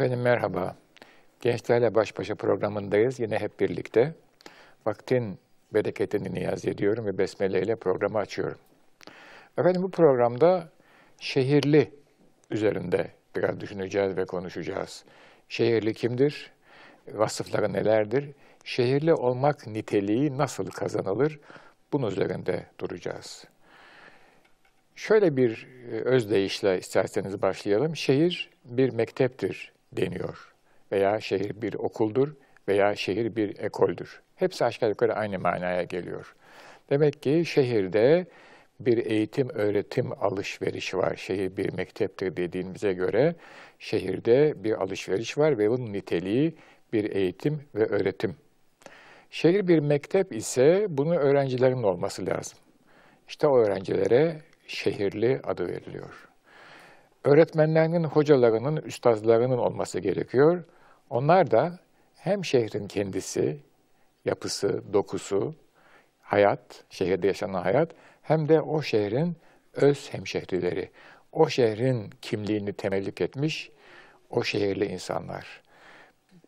Efendim merhaba. Gençlerle Baş Başa programındayız. Yine hep birlikte. Vaktin bereketini niyaz ediyorum ve besmele ile programı açıyorum. Efendim bu programda şehirli üzerinde biraz düşüneceğiz ve konuşacağız. Şehirli kimdir? Vasıfları nelerdir? Şehirli olmak niteliği nasıl kazanılır? Bunun üzerinde duracağız. Şöyle bir e, özdeyişle isterseniz başlayalım. Şehir bir mekteptir deniyor veya şehir bir okuldur veya şehir bir ekoldür. Hepsi aşağı yukarı aynı manaya geliyor. Demek ki şehirde bir eğitim, öğretim alışverişi var. Şehir bir mekteptir dediğimize göre şehirde bir alışveriş var ve bunun niteliği bir eğitim ve öğretim. Şehir bir mektep ise bunun öğrencilerin olması lazım. İşte o öğrencilere şehirli adı veriliyor. Öğretmenlerinin, hocalarının, üstazlarının olması gerekiyor. Onlar da hem şehrin kendisi, yapısı, dokusu, hayat, şehirde yaşanan hayat, hem de o şehrin öz hemşehrileri, o şehrin kimliğini temellik etmiş o şehirli insanlar.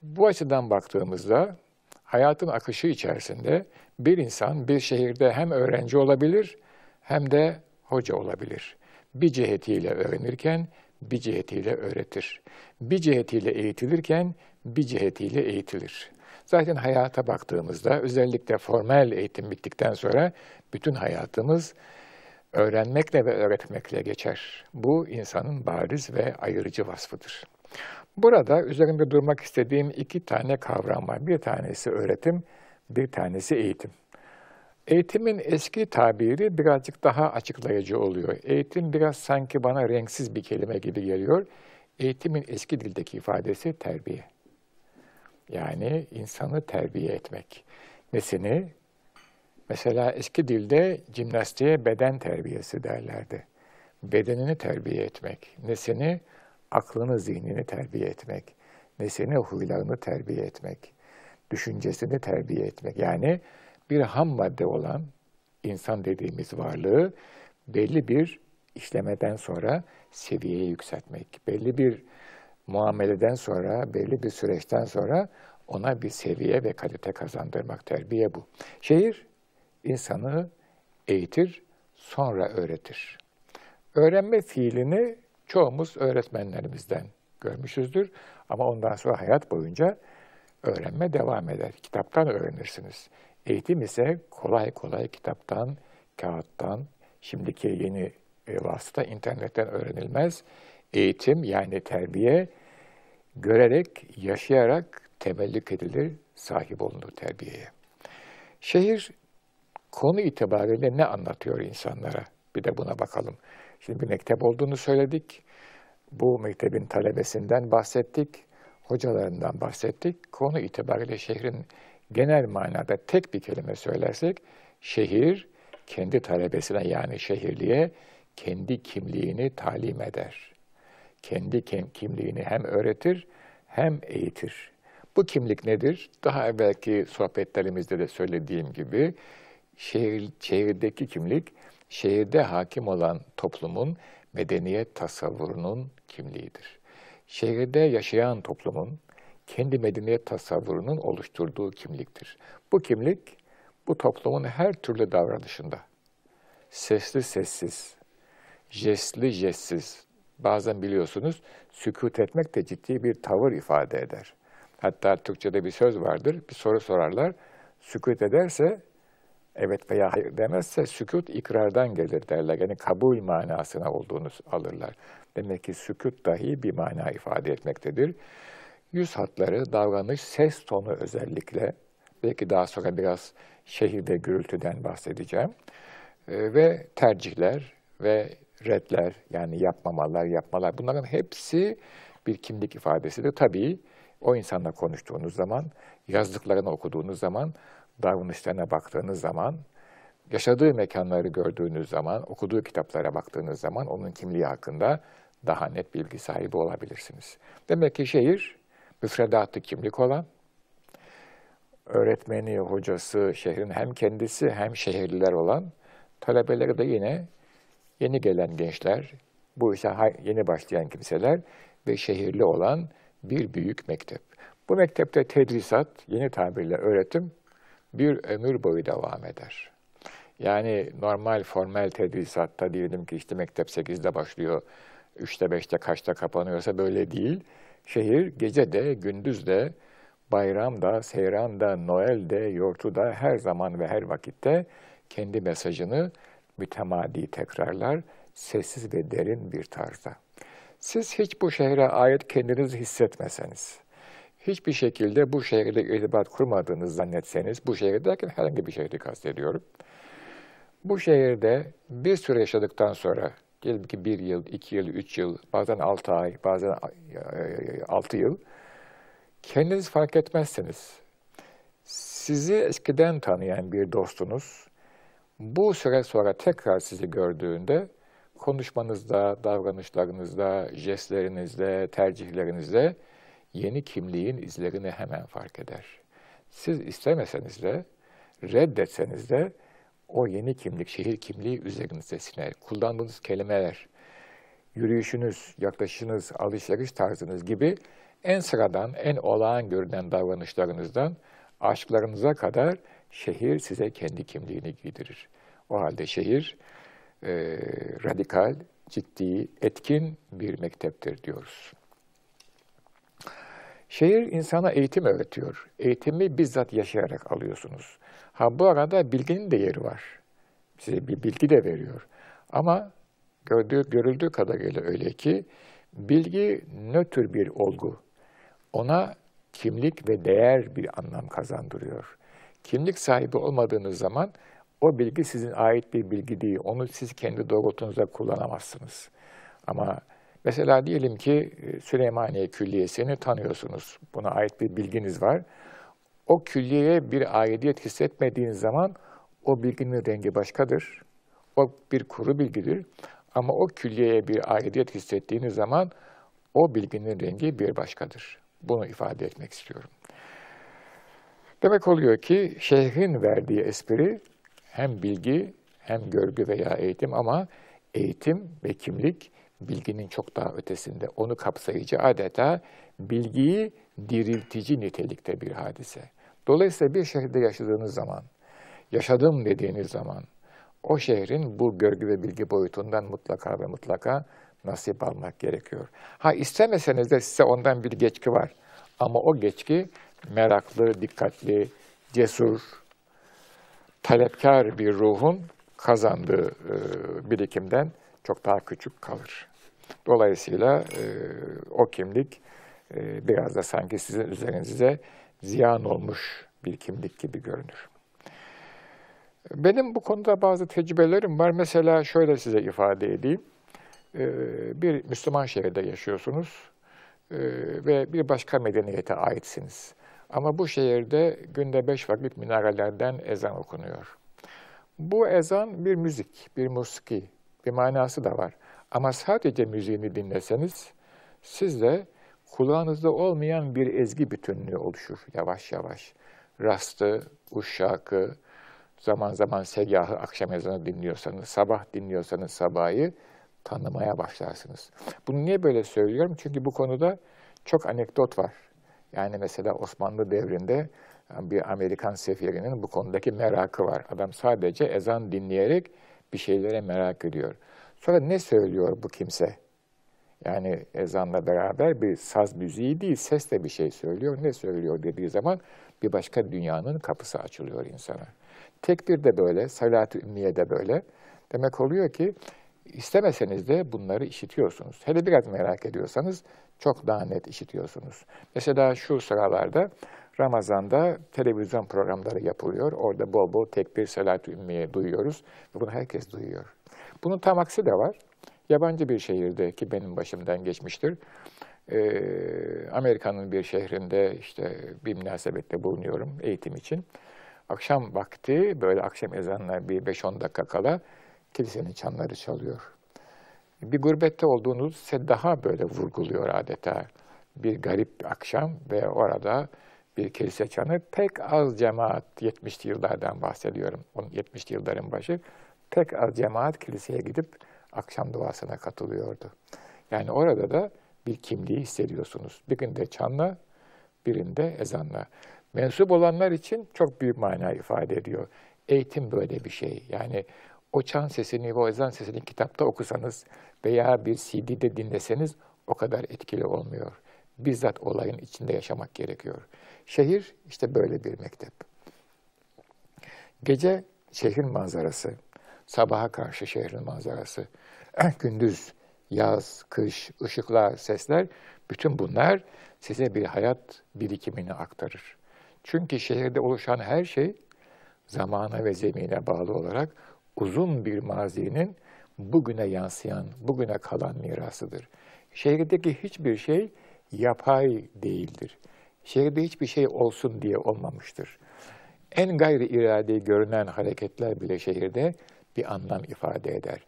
Bu açıdan baktığımızda hayatın akışı içerisinde bir insan bir şehirde hem öğrenci olabilir hem de hoca olabilir. Bir cihetiyle öğrenirken bir cihetiyle öğretir. Bir cihetiyle eğitilirken bir cihetiyle eğitilir. Zaten hayata baktığımızda özellikle formel eğitim bittikten sonra bütün hayatımız öğrenmekle ve öğretmekle geçer. Bu insanın bariz ve ayırıcı vasfıdır. Burada üzerinde durmak istediğim iki tane kavram var. Bir tanesi öğretim, bir tanesi eğitim. Eğitimin eski tabiri birazcık daha açıklayıcı oluyor. Eğitim biraz sanki bana renksiz bir kelime gibi geliyor. Eğitimin eski dildeki ifadesi terbiye. Yani insanı terbiye etmek. Nesini? Mesela eski dilde jimnastiğe beden terbiyesi derlerdi. Bedenini terbiye etmek. Nesini? Aklını, zihnini terbiye etmek. Nesini? Huylarını terbiye etmek. Düşüncesini terbiye etmek. Yani bir ham madde olan insan dediğimiz varlığı belli bir işlemeden sonra seviyeye yükseltmek, belli bir muameleden sonra, belli bir süreçten sonra ona bir seviye ve kalite kazandırmak, terbiye bu. Şehir insanı eğitir, sonra öğretir. Öğrenme fiilini çoğumuz öğretmenlerimizden görmüşüzdür ama ondan sonra hayat boyunca öğrenme devam eder. Kitaptan öğrenirsiniz. Eğitim ise kolay kolay kitaptan, kağıttan, şimdiki yeni e, vasıta internetten öğrenilmez. Eğitim yani terbiye görerek, yaşayarak temellik edilir, sahip olunur terbiyeye. Şehir konu itibariyle ne anlatıyor insanlara? Bir de buna bakalım. Şimdi bir mektep olduğunu söyledik. Bu mektebin talebesinden bahsettik. Hocalarından bahsettik. Konu itibariyle şehrin genel manada tek bir kelime söylersek şehir kendi talebesine yani şehirliye kendi kimliğini talim eder. Kendi kimliğini hem öğretir hem eğitir. Bu kimlik nedir? Daha evvelki sohbetlerimizde de söylediğim gibi şehir, şehirdeki kimlik şehirde hakim olan toplumun medeniyet tasavvurunun kimliğidir. Şehirde yaşayan toplumun kendi medeniyet tasavvurunun oluşturduğu kimliktir. Bu kimlik bu toplumun her türlü davranışında sesli sessiz, jestli jestsiz, bazen biliyorsunuz sükut etmek de ciddi bir tavır ifade eder. Hatta Türkçe'de bir söz vardır, bir soru sorarlar. Sükut ederse, evet veya hayır demezse sükut ikrardan gelir derler. Yani kabul manasına olduğunu alırlar. Demek ki sükut dahi bir mana ifade etmektedir yüz hatları, davranış, ses tonu özellikle, belki daha sonra biraz şehirde gürültüden bahsedeceğim, e, ve tercihler ve redler yani yapmamalar, yapmalar bunların hepsi bir kimlik ifadesidir. Tabii o insanla konuştuğunuz zaman, yazdıklarını okuduğunuz zaman, davranışlarına baktığınız zaman, yaşadığı mekanları gördüğünüz zaman, okuduğu kitaplara baktığınız zaman onun kimliği hakkında daha net bilgi sahibi olabilirsiniz. Demek ki şehir müfredatı kimlik olan, öğretmeni, hocası, şehrin hem kendisi hem şehirliler olan, talebeleri de yine yeni gelen gençler, bu işe yeni başlayan kimseler ve şehirli olan bir büyük mektep. Bu mektepte tedrisat, yeni tabirle öğretim bir ömür boyu devam eder. Yani normal formel tedrisatta diyelim ki işte mektep 8'de başlıyor, 3'te 5'te kaçta kapanıyorsa böyle değil. Şehir gece de gündüz de bayramda, seyramda, Noel'de, yortuda her zaman ve her vakitte kendi mesajını mütemadi tekrarlar, sessiz ve derin bir tarzda. Siz hiç bu şehre ait kendinizi hissetmeseniz, hiçbir şekilde bu şehirde irtibat kurmadığınızı zannetseniz, bu şehir derken herhangi bir şehri kastediyorum. Bu şehirde bir süre yaşadıktan sonra, diyelim ki bir yıl, iki yıl, üç yıl, bazen altı ay, bazen altı yıl, kendiniz fark etmezseniz, sizi eskiden tanıyan bir dostunuz, bu süre sonra tekrar sizi gördüğünde, konuşmanızda, davranışlarınızda, jestlerinizde, tercihlerinizde yeni kimliğin izlerini hemen fark eder. Siz istemeseniz de, reddetseniz de o yeni kimlik, şehir kimliği üzerinize siner. Kullandığınız kelimeler, yürüyüşünüz, yaklaşışınız, alışveriş tarzınız gibi en sıradan, en olağan görünen davranışlarınızdan aşklarınıza kadar şehir size kendi kimliğini giydirir. O halde şehir e, radikal, ciddi, etkin bir mekteptir diyoruz. Şehir insana eğitim öğretiyor. Eğitimi bizzat yaşayarak alıyorsunuz. Ha bu arada bilginin de yeri var. Size bir bilgi de veriyor. Ama gördüğü, görüldüğü kadarıyla öyle ki bilgi nötr bir olgu. Ona kimlik ve değer bir anlam kazandırıyor. Kimlik sahibi olmadığınız zaman o bilgi sizin ait bir bilgi değil. Onu siz kendi doğrultunuzda kullanamazsınız. Ama mesela diyelim ki e, Süleymaniye Külliyesi'ni tanıyorsunuz. Buna ait bir bilginiz var. O külliyeye bir aidiyet hissetmediğiniz zaman o bilginin rengi başkadır. O bir kuru bilgidir. Ama o külliyeye bir aidiyet hissettiğiniz zaman o bilginin rengi bir başkadır. Bunu ifade etmek istiyorum. Demek oluyor ki şehrin verdiği espri hem bilgi hem görgü veya eğitim ama eğitim ve kimlik bilginin çok daha ötesinde. Onu kapsayıcı adeta bilgiyi diriltici nitelikte bir hadise. Dolayısıyla bir şehirde yaşadığınız zaman, yaşadım dediğiniz zaman o şehrin bu görgü ve bilgi boyutundan mutlaka ve mutlaka nasip almak gerekiyor. Ha istemeseniz de size ondan bir geçki var. Ama o geçki meraklı, dikkatli, cesur, talepkar bir ruhun kazandığı e, birikimden çok daha küçük kalır. Dolayısıyla e, o kimlik e, biraz da sanki sizin üzerinize ziyan olmuş bir kimlik gibi görünür. Benim bu konuda bazı tecrübelerim var. Mesela şöyle size ifade edeyim. Ee, bir Müslüman şehirde yaşıyorsunuz ee, ve bir başka medeniyete aitsiniz. Ama bu şehirde günde beş vakit minarelerden ezan okunuyor. Bu ezan bir müzik, bir musiki, bir manası da var. Ama sadece müziğini dinleseniz siz de kulağınızda olmayan bir ezgi bütünlüğü oluşur yavaş yavaş. Rastı, uşşakı, zaman zaman segahı akşam ezanı dinliyorsanız, sabah dinliyorsanız sabahı tanımaya başlarsınız. Bunu niye böyle söylüyorum? Çünkü bu konuda çok anekdot var. Yani mesela Osmanlı devrinde bir Amerikan sefirinin bu konudaki merakı var. Adam sadece ezan dinleyerek bir şeylere merak ediyor. Sonra ne söylüyor bu kimse? Yani ezanla beraber bir saz müziği değil, ses de bir şey söylüyor. Ne söylüyor dediği zaman bir başka dünyanın kapısı açılıyor insana. Tekbir de böyle, salat-ı ümmiye de böyle. Demek oluyor ki istemeseniz de bunları işitiyorsunuz. Hele biraz merak ediyorsanız çok daha net işitiyorsunuz. Mesela şu sıralarda Ramazan'da televizyon programları yapılıyor. Orada bol bol tekbir, salat-ı ümmiye duyuyoruz. Bunu herkes duyuyor. Bunun tam aksi de var. Yabancı bir şehirde ki benim başımdan geçmiştir. Ee, Amerika'nın bir şehrinde işte bir münasebette bulunuyorum eğitim için. Akşam vakti böyle akşam ezanına bir 5-10 dakika kala kilisenin çanları çalıyor. Bir gurbette olduğunuz size daha böyle vurguluyor adeta. Bir garip bir akşam ve orada bir kilise çanı pek az cemaat, 70'li yıllardan bahsediyorum, 70'li yılların başı, pek az cemaat kiliseye gidip akşam duasına katılıyordu. Yani orada da bir kimliği hissediyorsunuz. Birinde çanla, birinde ezanla. Mensup olanlar için çok büyük mana ifade ediyor. Eğitim böyle bir şey. Yani o çan sesini, o ezan sesini kitapta okusanız veya bir CD'de dinleseniz o kadar etkili olmuyor. Bizzat olayın içinde yaşamak gerekiyor. Şehir işte böyle bir mektep. Gece şehrin manzarası, sabaha karşı şehrin manzarası, gündüz, yaz, kış, ışıklar, sesler, bütün bunlar size bir hayat birikimini aktarır. Çünkü şehirde oluşan her şey zamana ve zemine bağlı olarak uzun bir mazinin bugüne yansıyan, bugüne kalan mirasıdır. Şehirdeki hiçbir şey yapay değildir. Şehirde hiçbir şey olsun diye olmamıştır. En gayri iradi görünen hareketler bile şehirde bir anlam ifade eder.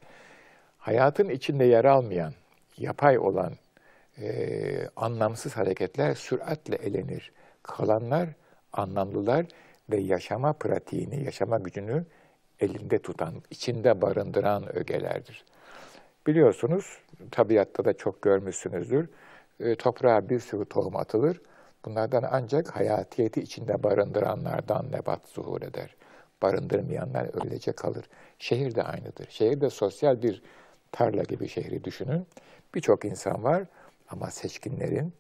Hayatın içinde yer almayan, yapay olan e, anlamsız hareketler süratle elenir. Kalanlar anlamlılar ve yaşama pratiğini, yaşama gücünü elinde tutan, içinde barındıran ögelerdir. Biliyorsunuz, tabiatta da çok görmüşsünüzdür. E, toprağa bir sürü tohum atılır. Bunlardan ancak hayatiyeti içinde barındıranlardan nebat zuhur eder. Barındırmayanlar öylece kalır. Şehir de aynıdır. Şehir de sosyal bir tarla gibi şehri düşünün. Birçok insan var ama seçkinlerin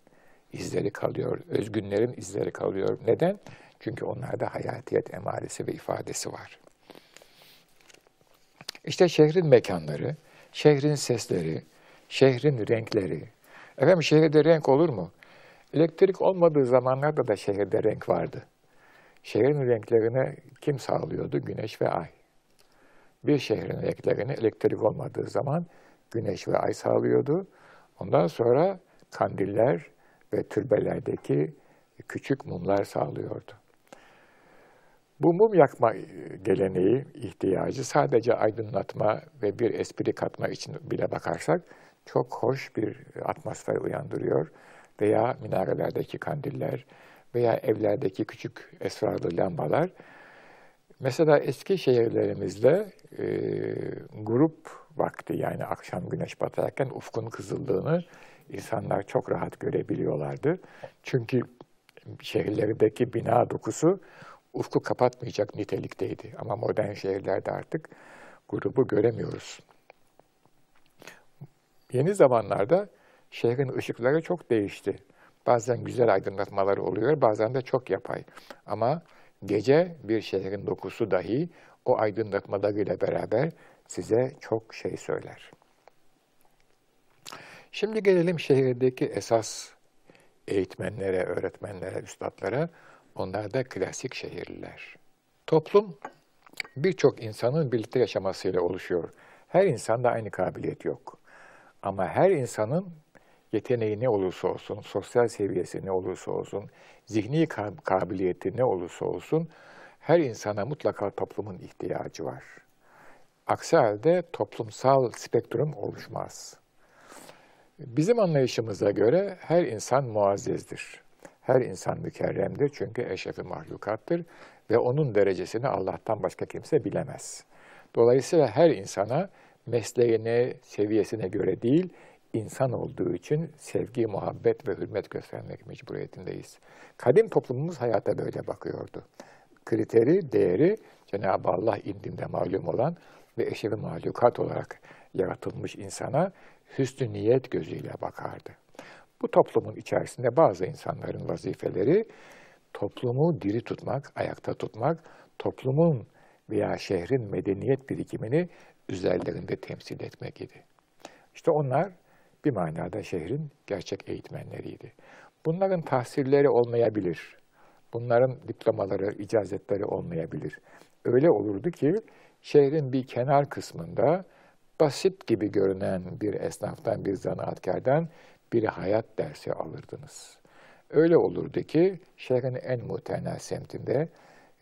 izleri kalıyor, özgünlerin izleri kalıyor. Neden? Çünkü onlarda hayatiyet emaresi ve ifadesi var. İşte şehrin mekanları, şehrin sesleri, şehrin renkleri. Efendim şehirde renk olur mu? Elektrik olmadığı zamanlarda da şehirde renk vardı. Şehrin renklerini kim sağlıyordu? Güneş ve ay. Bir şehrin renklerini elektrik olmadığı zaman güneş ve ay sağlıyordu. Ondan sonra kandiller ve türbelerdeki küçük mumlar sağlıyordu. Bu mum yakma geleneği, ihtiyacı sadece aydınlatma ve bir espri katma için bile bakarsak çok hoş bir atmosfer uyandırıyor. Veya minarelerdeki kandiller veya evlerdeki küçük esrarlı lambalar. Mesela eski şehirlerimizde e, grup vakti yani akşam güneş batarken ufkun kızıldığını insanlar çok rahat görebiliyorlardı. Çünkü şehirlerindeki bina dokusu ufku kapatmayacak nitelikteydi. Ama modern şehirlerde artık grubu göremiyoruz. Yeni zamanlarda şehrin ışıkları çok değişti. Bazen güzel aydınlatmalar oluyor, bazen de çok yapay. Ama gece bir şehrin dokusu dahi o aydınlatmalarıyla beraber size çok şey söyler. Şimdi gelelim şehirdeki esas eğitmenlere, öğretmenlere, üstadlara. Onlar da klasik şehirliler. Toplum birçok insanın birlikte yaşamasıyla oluşuyor. Her insanda aynı kabiliyet yok. Ama her insanın yeteneği ne olursa olsun, sosyal seviyesi ne olursa olsun, zihni kabiliyeti ne olursa olsun, her insana mutlaka toplumun ihtiyacı var. Aksi halde toplumsal spektrum oluşmaz. Bizim anlayışımıza göre her insan muazzezdir. Her insan mükerremdir çünkü eşrefi mahlukattır ve onun derecesini Allah'tan başka kimse bilemez. Dolayısıyla her insana mesleğine, seviyesine göre değil, insan olduğu için sevgi, muhabbet ve hürmet göstermek mecburiyetindeyiz. Kadim toplumumuz hayata böyle bakıyordu. Kriteri, değeri Cenab-ı Allah indinde malum olan ve eşevi mahlukat olarak yaratılmış insana hüsnü niyet gözüyle bakardı. Bu toplumun içerisinde bazı insanların vazifeleri toplumu diri tutmak, ayakta tutmak, toplumun veya şehrin medeniyet birikimini üzerlerinde temsil etmek idi. İşte onlar bir manada şehrin gerçek eğitmenleriydi. Bunların tahsilleri olmayabilir. Bunların diplomaları, icazetleri olmayabilir. Öyle olurdu ki şehrin bir kenar kısmında basit gibi görünen bir esnaftan, bir zanaatkardan bir hayat dersi alırdınız. Öyle olurdu ki şehrin en muhtemel semtinde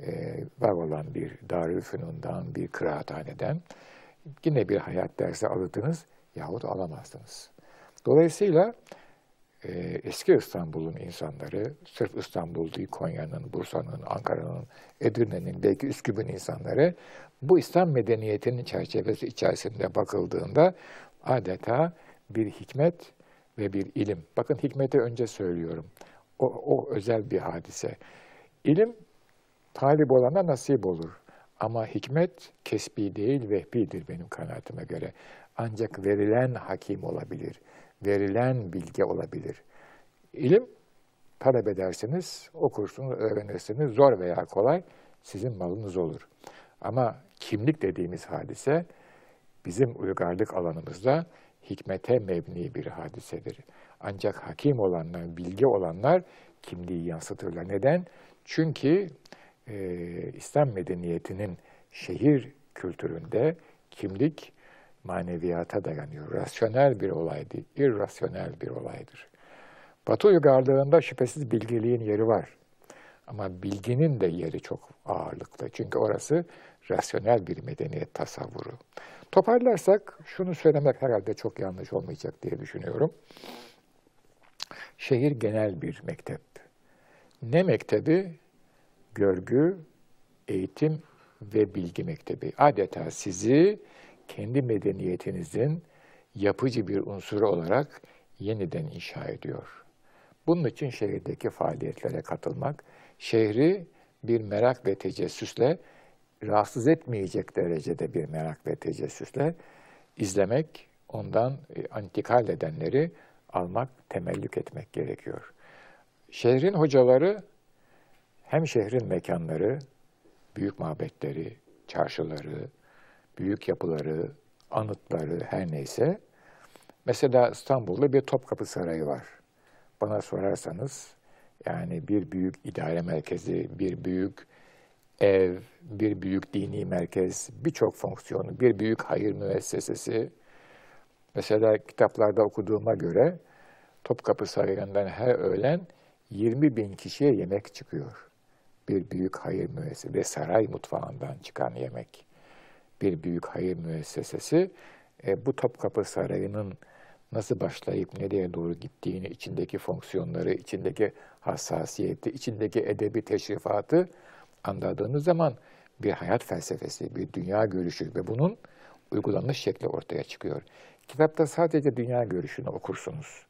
e, var olan bir Darülfünun'dan, bir kıraathaneden yine bir hayat dersi alırdınız yahut alamazdınız. Dolayısıyla e, eski İstanbul'un insanları, sırf İstanbul değil Konya'nın, Bursa'nın, Ankara'nın, Edirne'nin, belki Üsküp'ün insanları bu İslam medeniyetinin çerçevesi içerisinde bakıldığında adeta bir hikmet ve bir ilim. Bakın hikmeti önce söylüyorum. O, o özel bir hadise. İlim talip olana nasip olur. Ama hikmet kesbi değil, vehbidir benim kanaatime göre. Ancak verilen hakim olabilir, verilen bilge olabilir. İlim talep edersiniz, okursunuz, öğrenirsiniz, zor veya kolay sizin malınız olur. Ama kimlik dediğimiz hadise bizim uygarlık alanımızda hikmete mebni bir hadisedir. Ancak hakim olanlar, bilgi olanlar kimliği yansıtırlar. Neden? Çünkü e, İslam medeniyetinin şehir kültüründe kimlik maneviyata dayanıyor. Rasyonel bir olaydı, irrasyonel bir olaydır. Batı uygarlığında şüphesiz bilgiliğin yeri var. Ama bilginin de yeri çok ağırlıklı. Çünkü orası rasyonel bir medeniyet tasavvuru. Toparlarsak şunu söylemek herhalde çok yanlış olmayacak diye düşünüyorum. Şehir genel bir mektep. Ne mektebi? Görgü, eğitim ve bilgi mektebi. Adeta sizi kendi medeniyetinizin yapıcı bir unsuru olarak yeniden inşa ediyor. Bunun için şehirdeki faaliyetlere katılmak, şehri bir merak ve tecessüsle rahatsız etmeyecek derecede bir merak ve tecessüsle izlemek, ondan e, intikal edenleri almak, temellük etmek gerekiyor. Şehrin hocaları hem şehrin mekanları, büyük mabetleri, çarşıları, büyük yapıları, anıtları her neyse. Mesela İstanbul'da bir Topkapı Sarayı var. Bana sorarsanız yani bir büyük idare merkezi, bir büyük ev, bir büyük dini merkez, birçok fonksiyonu, bir büyük hayır müessesesi. Mesela kitaplarda okuduğuma göre Topkapı Sarayı'ndan her öğlen 20 bin kişiye yemek çıkıyor. Bir büyük hayır müessesesi ve saray mutfağından çıkan yemek. Bir büyük hayır müessesesi e, bu Topkapı Sarayı'nın nasıl başlayıp nereye doğru gittiğini, içindeki fonksiyonları, içindeki hassasiyeti, içindeki edebi teşrifatı anladığınız zaman bir hayat felsefesi, bir dünya görüşü ve bunun uygulanmış şekli ortaya çıkıyor. Kitapta sadece dünya görüşünü okursunuz.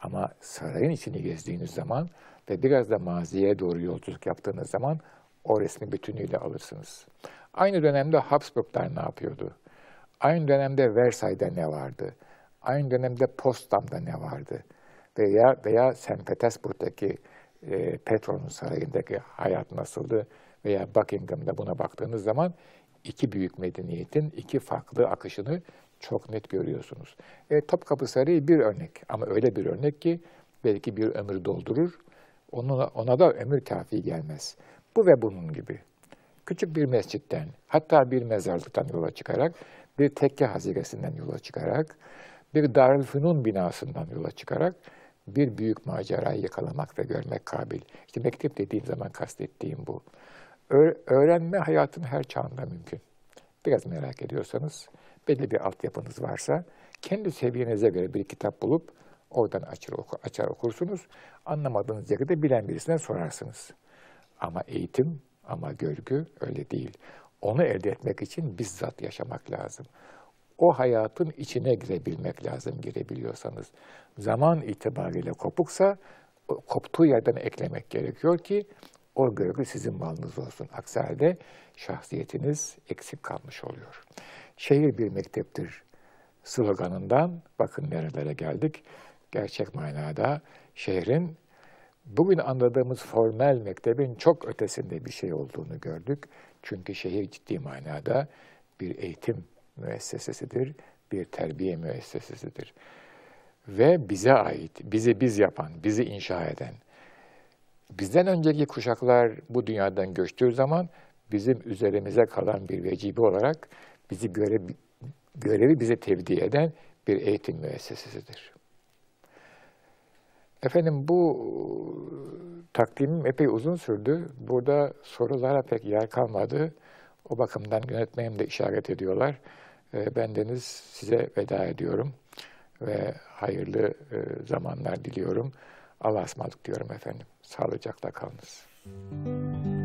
Ama sarayın içini gezdiğiniz zaman ve biraz da maziye doğru yolculuk yaptığınız zaman o resmi bütünüyle alırsınız. Aynı dönemde Habsburglar ne yapıyordu? Aynı dönemde Versay'da ne vardı? Aynı dönemde Potsdam'da ne vardı? Veya veya St. Petersburg'daki e, Petron'un sarayındaki hayat nasıldı? Veya Buckingham'da buna baktığınız zaman iki büyük medeniyetin iki farklı akışını çok net görüyorsunuz. E, Topkapı Sarayı bir örnek ama öyle bir örnek ki belki bir ömür doldurur. Ona, ona da ömür kafi gelmez. Bu ve bunun gibi. Küçük bir mescitten, hatta bir mezarlıktan yola çıkarak, bir tekke haziresinden yola çıkarak, bir Darülfünun binasından yola çıkarak bir büyük macerayı yakalamak ve görmek kabil. İşte mektep dediğim zaman kastettiğim bu. Öğrenme hayatın her çağında mümkün. Biraz merak ediyorsanız, belli bir altyapınız varsa, kendi seviyenize göre bir kitap bulup oradan açar, oku, açar okursunuz. Anlamadığınız yerde bilen birisinden sorarsınız. Ama eğitim, ama görgü öyle değil. Onu elde etmek için bizzat yaşamak lazım. O hayatın içine girebilmek lazım girebiliyorsanız. Zaman itibariyle kopuksa koptuğu yerden eklemek gerekiyor ki o görgü sizin malınız olsun. Aksi halde şahsiyetiniz eksik kalmış oluyor. Şehir bir mekteptir sloganından bakın nerelere geldik. Gerçek manada şehrin bugün anladığımız formel mektebin çok ötesinde bir şey olduğunu gördük. Çünkü şehir ciddi manada bir eğitim müessesesidir, bir terbiye müessesesidir. Ve bize ait, bizi biz yapan, bizi inşa eden, bizden önceki kuşaklar bu dünyadan göçtüğü zaman bizim üzerimize kalan bir vecibi olarak bizi görev, görevi bize tevdi eden bir eğitim müessesesidir. Efendim bu takdimim epey uzun sürdü. Burada sorulara pek yer kalmadı. O bakımdan yönetmenim de işaret ediyorlar. Ee, ben Deniz size veda ediyorum ve hayırlı e, zamanlar diliyorum. Allah'a ısmarladık diyorum efendim. Sağlıcakla kalınız. Müzik